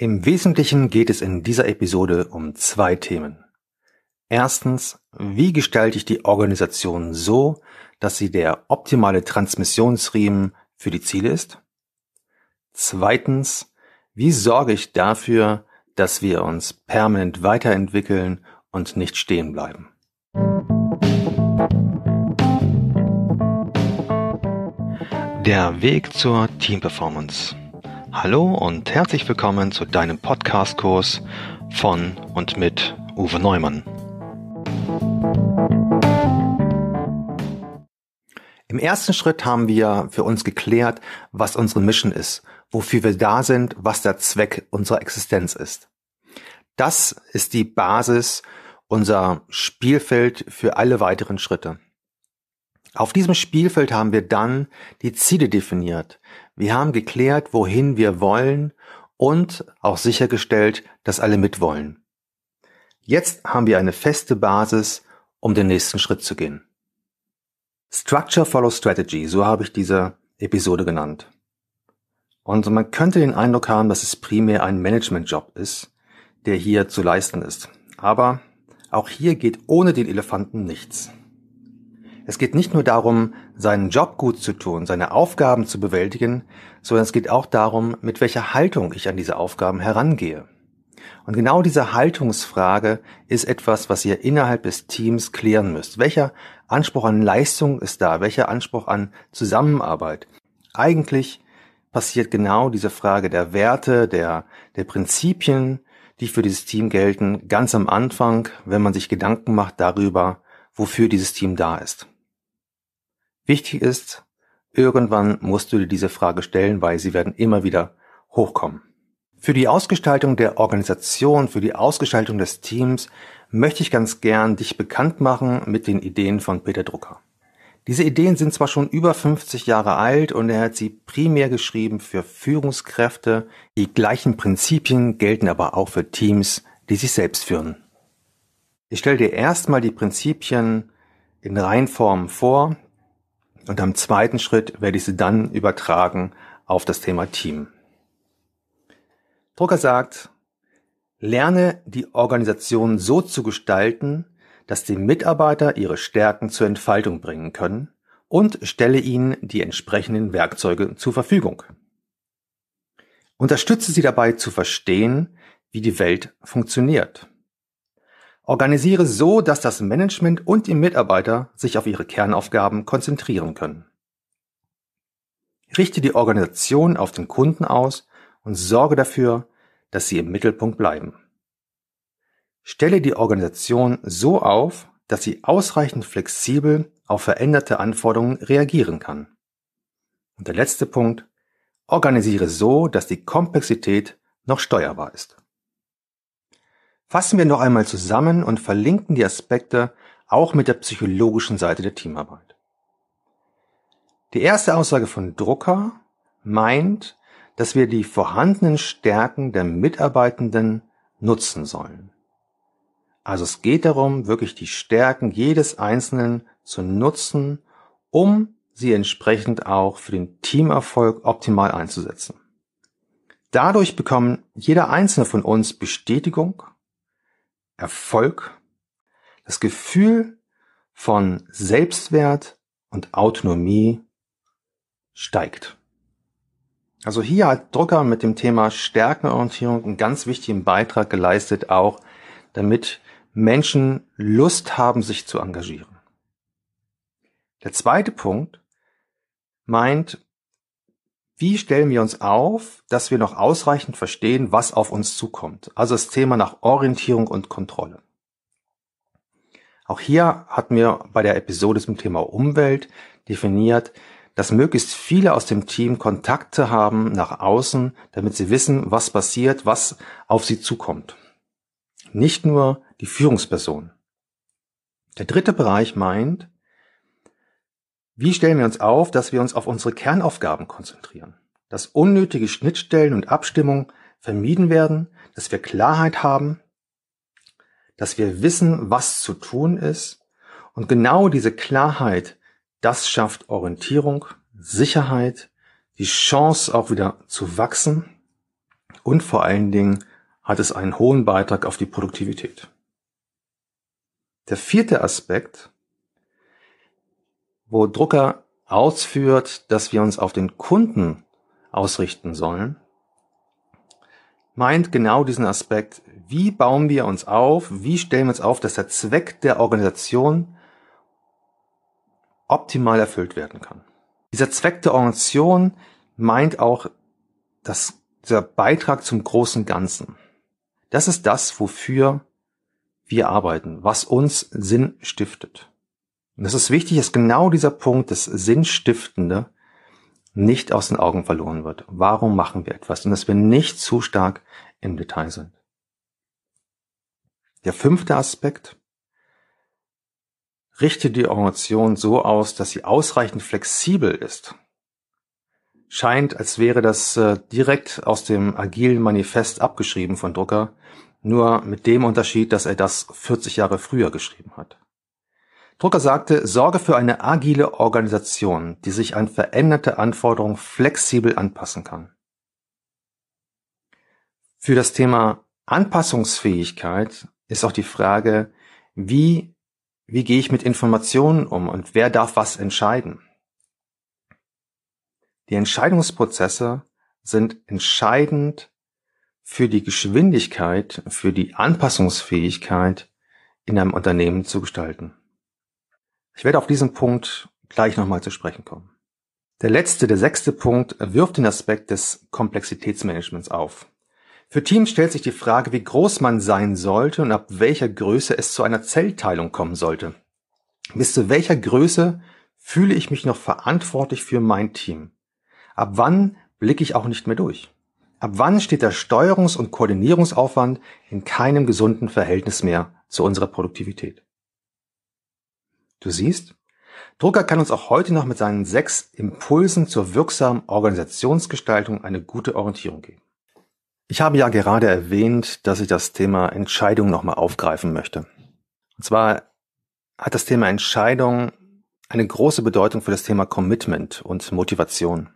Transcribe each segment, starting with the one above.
Im Wesentlichen geht es in dieser Episode um zwei Themen. Erstens, wie gestalte ich die Organisation so, dass sie der optimale Transmissionsriemen für die Ziele ist? Zweitens, wie sorge ich dafür, dass wir uns permanent weiterentwickeln und nicht stehen bleiben? Der Weg zur Teamperformance. Hallo und herzlich willkommen zu deinem Podcast-Kurs von und mit Uwe Neumann. Im ersten Schritt haben wir für uns geklärt, was unsere Mission ist, wofür wir da sind, was der Zweck unserer Existenz ist. Das ist die Basis, unser Spielfeld für alle weiteren Schritte. Auf diesem Spielfeld haben wir dann die Ziele definiert. Wir haben geklärt, wohin wir wollen und auch sichergestellt, dass alle mitwollen. Jetzt haben wir eine feste Basis, um den nächsten Schritt zu gehen. Structure follows Strategy, so habe ich diese Episode genannt. Und man könnte den Eindruck haben, dass es primär ein Managementjob ist, der hier zu leisten ist. Aber auch hier geht ohne den Elefanten nichts. Es geht nicht nur darum, seinen Job gut zu tun, seine Aufgaben zu bewältigen, sondern es geht auch darum, mit welcher Haltung ich an diese Aufgaben herangehe. Und genau diese Haltungsfrage ist etwas, was ihr innerhalb des Teams klären müsst. Welcher Anspruch an Leistung ist da? Welcher Anspruch an Zusammenarbeit? Eigentlich passiert genau diese Frage der Werte, der, der Prinzipien, die für dieses Team gelten, ganz am Anfang, wenn man sich Gedanken macht darüber, wofür dieses Team da ist. Wichtig ist, irgendwann musst du dir diese Frage stellen, weil sie werden immer wieder hochkommen. Für die Ausgestaltung der Organisation, für die Ausgestaltung des Teams möchte ich ganz gern dich bekannt machen mit den Ideen von Peter Drucker. Diese Ideen sind zwar schon über 50 Jahre alt und er hat sie primär geschrieben für Führungskräfte. Die gleichen Prinzipien gelten aber auch für Teams, die sich selbst führen. Ich stelle dir erstmal die Prinzipien in Reihenform vor, und am zweiten Schritt werde ich sie dann übertragen auf das Thema Team. Drucker sagt, lerne die Organisation so zu gestalten, dass die Mitarbeiter ihre Stärken zur Entfaltung bringen können und stelle ihnen die entsprechenden Werkzeuge zur Verfügung. Unterstütze sie dabei zu verstehen, wie die Welt funktioniert. Organisiere so, dass das Management und die Mitarbeiter sich auf ihre Kernaufgaben konzentrieren können. Richte die Organisation auf den Kunden aus und sorge dafür, dass sie im Mittelpunkt bleiben. Stelle die Organisation so auf, dass sie ausreichend flexibel auf veränderte Anforderungen reagieren kann. Und der letzte Punkt, organisiere so, dass die Komplexität noch steuerbar ist. Fassen wir noch einmal zusammen und verlinken die Aspekte auch mit der psychologischen Seite der Teamarbeit. Die erste Aussage von Drucker meint, dass wir die vorhandenen Stärken der Mitarbeitenden nutzen sollen. Also es geht darum, wirklich die Stärken jedes Einzelnen zu nutzen, um sie entsprechend auch für den Teamerfolg optimal einzusetzen. Dadurch bekommen jeder einzelne von uns Bestätigung Erfolg, das Gefühl von Selbstwert und Autonomie steigt. Also hier hat Drucker mit dem Thema Stärkenorientierung einen ganz wichtigen Beitrag geleistet, auch damit Menschen Lust haben, sich zu engagieren. Der zweite Punkt meint, wie stellen wir uns auf, dass wir noch ausreichend verstehen, was auf uns zukommt? Also das Thema nach Orientierung und Kontrolle. Auch hier hatten wir bei der Episode zum Thema Umwelt definiert, dass möglichst viele aus dem Team Kontakte haben nach außen, damit sie wissen, was passiert, was auf sie zukommt. Nicht nur die Führungsperson. Der dritte Bereich meint, wie stellen wir uns auf, dass wir uns auf unsere Kernaufgaben konzentrieren? Dass unnötige Schnittstellen und Abstimmung vermieden werden, dass wir Klarheit haben, dass wir wissen, was zu tun ist. Und genau diese Klarheit, das schafft Orientierung, Sicherheit, die Chance auch wieder zu wachsen und vor allen Dingen hat es einen hohen Beitrag auf die Produktivität. Der vierte Aspekt, wo Drucker ausführt, dass wir uns auf den Kunden ausrichten sollen, meint genau diesen Aspekt, wie bauen wir uns auf, wie stellen wir uns auf, dass der Zweck der Organisation optimal erfüllt werden kann. Dieser Zweck der Organisation meint auch dass dieser Beitrag zum großen Ganzen. Das ist das, wofür wir arbeiten, was uns Sinn stiftet. Und es ist wichtig, dass genau dieser Punkt, das Sinnstiftende, nicht aus den Augen verloren wird. Warum machen wir etwas? Und dass wir nicht zu stark im Detail sind. Der fünfte Aspekt. Richte die Organisation so aus, dass sie ausreichend flexibel ist. Scheint, als wäre das äh, direkt aus dem agilen Manifest abgeschrieben von Drucker, nur mit dem Unterschied, dass er das 40 Jahre früher geschrieben hat. Drucker sagte, sorge für eine agile Organisation, die sich an veränderte Anforderungen flexibel anpassen kann. Für das Thema Anpassungsfähigkeit ist auch die Frage, wie, wie gehe ich mit Informationen um und wer darf was entscheiden? Die Entscheidungsprozesse sind entscheidend für die Geschwindigkeit, für die Anpassungsfähigkeit in einem Unternehmen zu gestalten. Ich werde auf diesen Punkt gleich nochmal zu sprechen kommen. Der letzte, der sechste Punkt wirft den Aspekt des Komplexitätsmanagements auf. Für Teams stellt sich die Frage, wie groß man sein sollte und ab welcher Größe es zu einer Zellteilung kommen sollte. Bis zu welcher Größe fühle ich mich noch verantwortlich für mein Team? Ab wann blicke ich auch nicht mehr durch? Ab wann steht der Steuerungs- und Koordinierungsaufwand in keinem gesunden Verhältnis mehr zu unserer Produktivität? Du siehst, Drucker kann uns auch heute noch mit seinen sechs Impulsen zur wirksamen Organisationsgestaltung eine gute Orientierung geben. Ich habe ja gerade erwähnt, dass ich das Thema Entscheidung nochmal aufgreifen möchte. Und zwar hat das Thema Entscheidung eine große Bedeutung für das Thema Commitment und Motivation.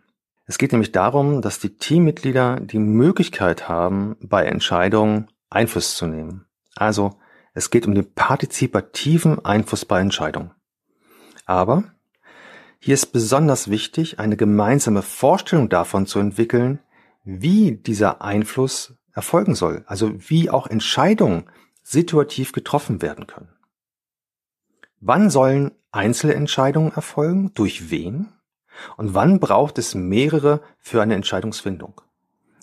Es geht nämlich darum, dass die Teammitglieder die Möglichkeit haben, bei Entscheidungen Einfluss zu nehmen. Also es geht um den partizipativen Einfluss bei Entscheidungen. Aber hier ist besonders wichtig, eine gemeinsame Vorstellung davon zu entwickeln, wie dieser Einfluss erfolgen soll, also wie auch Entscheidungen situativ getroffen werden können. Wann sollen Einzelentscheidungen erfolgen? Durch wen? Und wann braucht es mehrere für eine Entscheidungsfindung?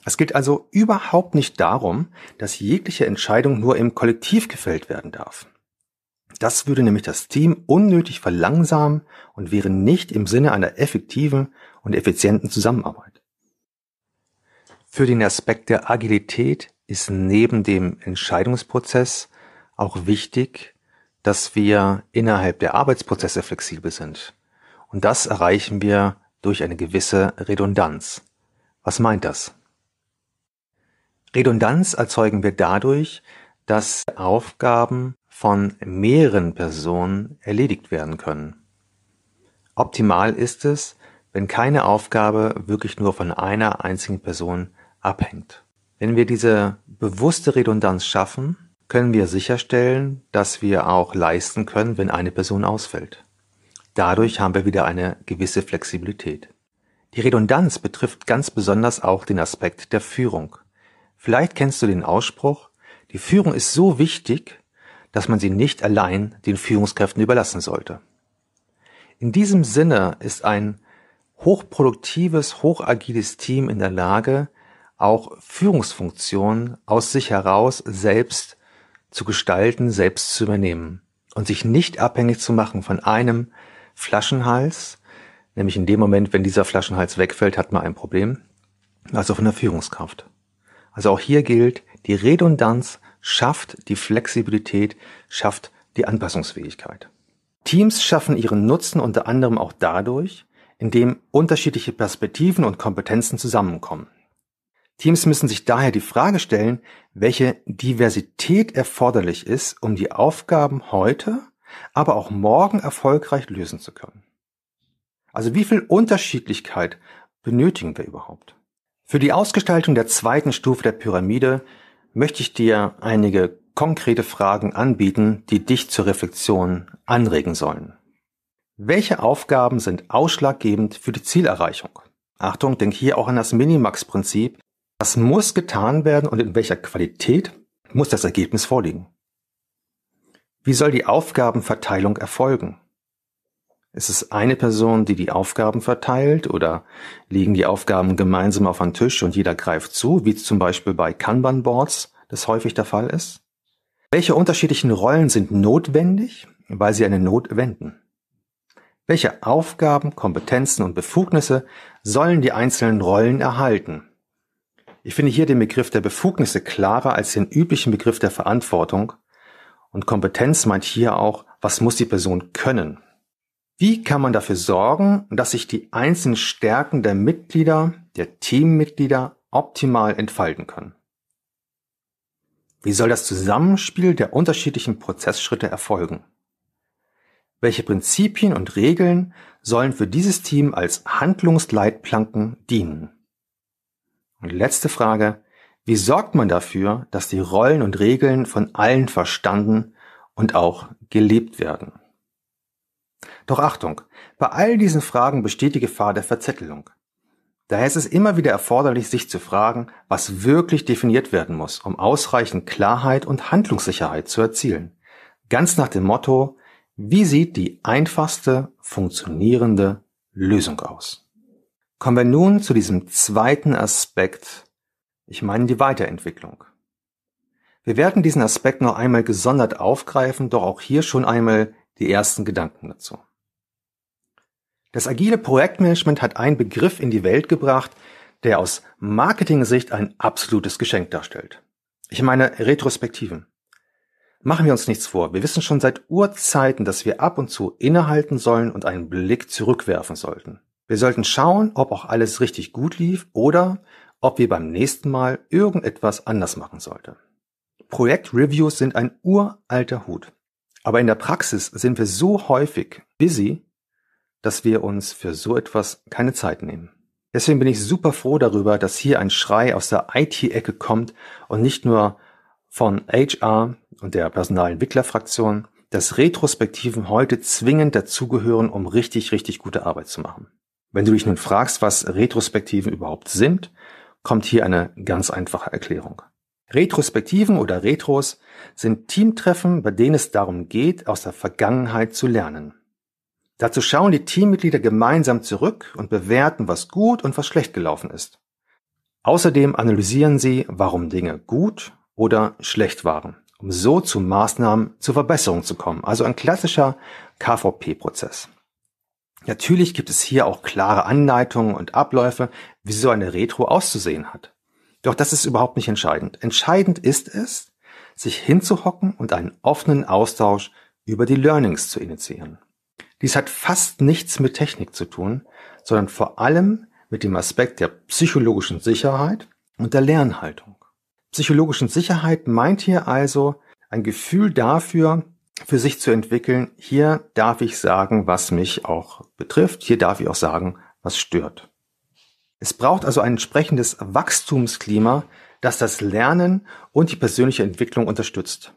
Es geht also überhaupt nicht darum, dass jegliche Entscheidung nur im Kollektiv gefällt werden darf. Das würde nämlich das Team unnötig verlangsamen und wäre nicht im Sinne einer effektiven und effizienten Zusammenarbeit. Für den Aspekt der Agilität ist neben dem Entscheidungsprozess auch wichtig, dass wir innerhalb der Arbeitsprozesse flexibel sind. Und das erreichen wir durch eine gewisse Redundanz. Was meint das? Redundanz erzeugen wir dadurch, dass Aufgaben von mehreren Personen erledigt werden können. Optimal ist es, wenn keine Aufgabe wirklich nur von einer einzigen Person abhängt. Wenn wir diese bewusste Redundanz schaffen, können wir sicherstellen, dass wir auch leisten können, wenn eine Person ausfällt. Dadurch haben wir wieder eine gewisse Flexibilität. Die Redundanz betrifft ganz besonders auch den Aspekt der Führung. Vielleicht kennst du den Ausspruch, die Führung ist so wichtig, dass man sie nicht allein den Führungskräften überlassen sollte. In diesem Sinne ist ein hochproduktives, hochagiles Team in der Lage, auch Führungsfunktionen aus sich heraus selbst zu gestalten, selbst zu übernehmen und sich nicht abhängig zu machen von einem Flaschenhals, nämlich in dem Moment, wenn dieser Flaschenhals wegfällt, hat man ein Problem, also von der Führungskraft. Also auch hier gilt, die Redundanz schafft die Flexibilität, schafft die Anpassungsfähigkeit. Teams schaffen ihren Nutzen unter anderem auch dadurch, indem unterschiedliche Perspektiven und Kompetenzen zusammenkommen. Teams müssen sich daher die Frage stellen, welche Diversität erforderlich ist, um die Aufgaben heute aber auch morgen erfolgreich lösen zu können. Also wie viel Unterschiedlichkeit benötigen wir überhaupt? Für die Ausgestaltung der zweiten Stufe der Pyramide möchte ich dir einige konkrete Fragen anbieten, die dich zur Reflexion anregen sollen. Welche Aufgaben sind ausschlaggebend für die Zielerreichung? Achtung, denk hier auch an das Minimax-Prinzip. Was muss getan werden und in welcher Qualität muss das Ergebnis vorliegen? Wie soll die Aufgabenverteilung erfolgen? Ist es eine Person, die die Aufgaben verteilt oder liegen die Aufgaben gemeinsam auf einem Tisch und jeder greift zu, wie zum Beispiel bei Kanban-Boards das häufig der Fall ist? Welche unterschiedlichen Rollen sind notwendig, weil sie eine Not wenden? Welche Aufgaben, Kompetenzen und Befugnisse sollen die einzelnen Rollen erhalten? Ich finde hier den Begriff der Befugnisse klarer als den üblichen Begriff der Verantwortung und Kompetenz meint hier auch, was muss die Person können? Wie kann man dafür sorgen, dass sich die einzelnen Stärken der Mitglieder, der Teammitglieder optimal entfalten können? Wie soll das Zusammenspiel der unterschiedlichen Prozessschritte erfolgen? Welche Prinzipien und Regeln sollen für dieses Team als Handlungsleitplanken dienen? Und letzte Frage, wie sorgt man dafür, dass die Rollen und Regeln von allen verstanden und auch gelebt werden? Doch Achtung, bei all diesen Fragen besteht die Gefahr der Verzettelung. Daher ist es immer wieder erforderlich, sich zu fragen, was wirklich definiert werden muss, um ausreichend Klarheit und Handlungssicherheit zu erzielen. Ganz nach dem Motto, wie sieht die einfachste, funktionierende Lösung aus? Kommen wir nun zu diesem zweiten Aspekt, ich meine die Weiterentwicklung. Wir werden diesen Aspekt noch einmal gesondert aufgreifen, doch auch hier schon einmal die ersten Gedanken dazu. Das agile Projektmanagement hat einen Begriff in die Welt gebracht, der aus Marketing-Sicht ein absolutes Geschenk darstellt. Ich meine Retrospektiven. Machen wir uns nichts vor, wir wissen schon seit Urzeiten, dass wir ab und zu innehalten sollen und einen Blick zurückwerfen sollten. Wir sollten schauen, ob auch alles richtig gut lief oder ob wir beim nächsten Mal irgendetwas anders machen sollten. Projektreviews sind ein uralter Hut. Aber in der Praxis sind wir so häufig busy, dass wir uns für so etwas keine Zeit nehmen. Deswegen bin ich super froh darüber, dass hier ein Schrei aus der IT-Ecke kommt und nicht nur von HR und der Personalentwicklerfraktion, dass Retrospektiven heute zwingend dazugehören, um richtig, richtig gute Arbeit zu machen. Wenn du dich nun fragst, was Retrospektiven überhaupt sind, kommt hier eine ganz einfache Erklärung. Retrospektiven oder Retros sind Teamtreffen, bei denen es darum geht, aus der Vergangenheit zu lernen. Dazu schauen die Teammitglieder gemeinsam zurück und bewerten, was gut und was schlecht gelaufen ist. Außerdem analysieren sie, warum Dinge gut oder schlecht waren, um so zu Maßnahmen zur Verbesserung zu kommen. Also ein klassischer KVP-Prozess. Natürlich gibt es hier auch klare Anleitungen und Abläufe, wie so eine Retro auszusehen hat. Doch das ist überhaupt nicht entscheidend. Entscheidend ist es, sich hinzuhocken und einen offenen Austausch über die Learnings zu initiieren. Dies hat fast nichts mit Technik zu tun, sondern vor allem mit dem Aspekt der psychologischen Sicherheit und der Lernhaltung. Psychologischen Sicherheit meint hier also ein Gefühl dafür, für sich zu entwickeln, hier darf ich sagen, was mich auch betrifft, hier darf ich auch sagen, was stört. Es braucht also ein entsprechendes Wachstumsklima, das das Lernen und die persönliche Entwicklung unterstützt.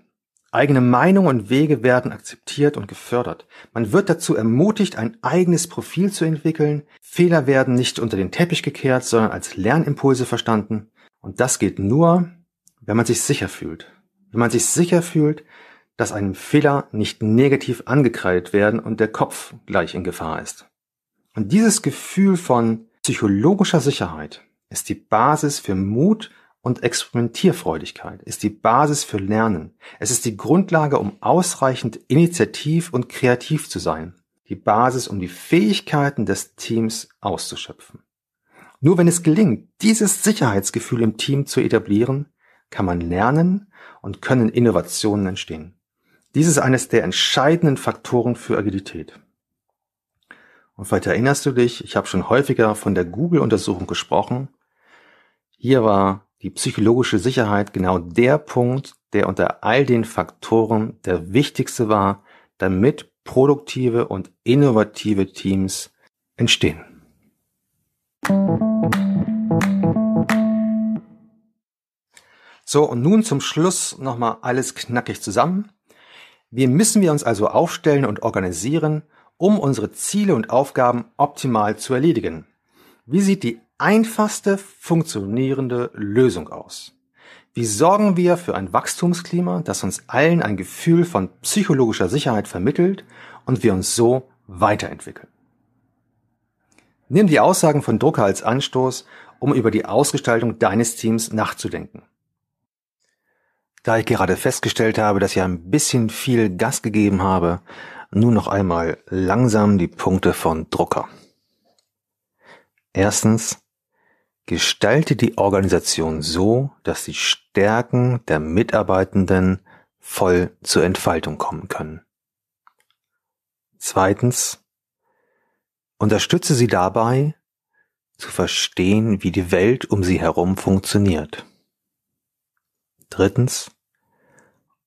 Eigene Meinung und Wege werden akzeptiert und gefördert. Man wird dazu ermutigt, ein eigenes Profil zu entwickeln. Fehler werden nicht unter den Teppich gekehrt, sondern als Lernimpulse verstanden. Und das geht nur, wenn man sich sicher fühlt. Wenn man sich sicher fühlt, dass einem Fehler nicht negativ angekreidet werden und der Kopf gleich in Gefahr ist. Und dieses Gefühl von psychologischer Sicherheit ist die Basis für Mut und Experimentierfreudigkeit ist die Basis für Lernen. Es ist die Grundlage, um ausreichend initiativ und kreativ zu sein. Die Basis, um die Fähigkeiten des Teams auszuschöpfen. Nur wenn es gelingt, dieses Sicherheitsgefühl im Team zu etablieren, kann man lernen und können Innovationen entstehen. Dies ist eines der entscheidenden Faktoren für Agilität. Und vielleicht erinnerst du dich, ich habe schon häufiger von der Google-Untersuchung gesprochen. Hier war die psychologische Sicherheit genau der Punkt, der unter all den Faktoren der wichtigste war, damit produktive und innovative Teams entstehen. So, und nun zum Schluss nochmal alles knackig zusammen. Wie müssen wir uns also aufstellen und organisieren, um unsere Ziele und Aufgaben optimal zu erledigen? Wie sieht die einfachste funktionierende Lösung aus? Wie sorgen wir für ein Wachstumsklima, das uns allen ein Gefühl von psychologischer Sicherheit vermittelt und wir uns so weiterentwickeln? Nimm die Aussagen von Drucker als Anstoß, um über die Ausgestaltung deines Teams nachzudenken. Da ich gerade festgestellt habe, dass ich ein bisschen viel Gas gegeben habe, nun noch einmal langsam die Punkte von Drucker. Erstens, gestalte die Organisation so, dass die Stärken der Mitarbeitenden voll zur Entfaltung kommen können. Zweitens, unterstütze sie dabei, zu verstehen, wie die Welt um sie herum funktioniert. Drittens,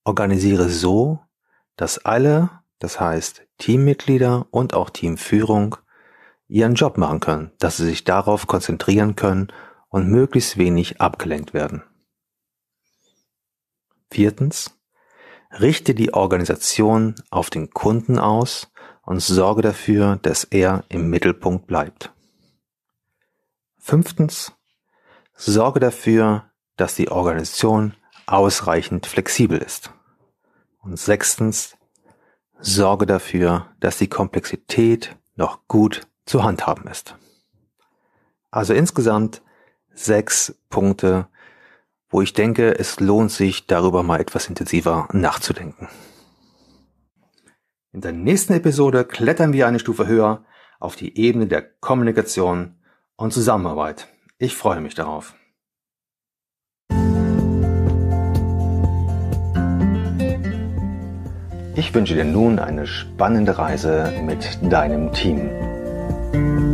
organisiere so, dass alle, das heißt Teammitglieder und auch Teamführung, ihren Job machen können, dass sie sich darauf konzentrieren können und möglichst wenig abgelenkt werden. Viertens, richte die Organisation auf den Kunden aus und sorge dafür, dass er im Mittelpunkt bleibt. Fünftens, sorge dafür, dass die Organisation ausreichend flexibel ist. Und sechstens, sorge dafür, dass die Komplexität noch gut zu handhaben ist. Also insgesamt sechs Punkte, wo ich denke, es lohnt sich, darüber mal etwas intensiver nachzudenken. In der nächsten Episode klettern wir eine Stufe höher auf die Ebene der Kommunikation und Zusammenarbeit. Ich freue mich darauf. Ich wünsche dir nun eine spannende Reise mit deinem Team. Thank you.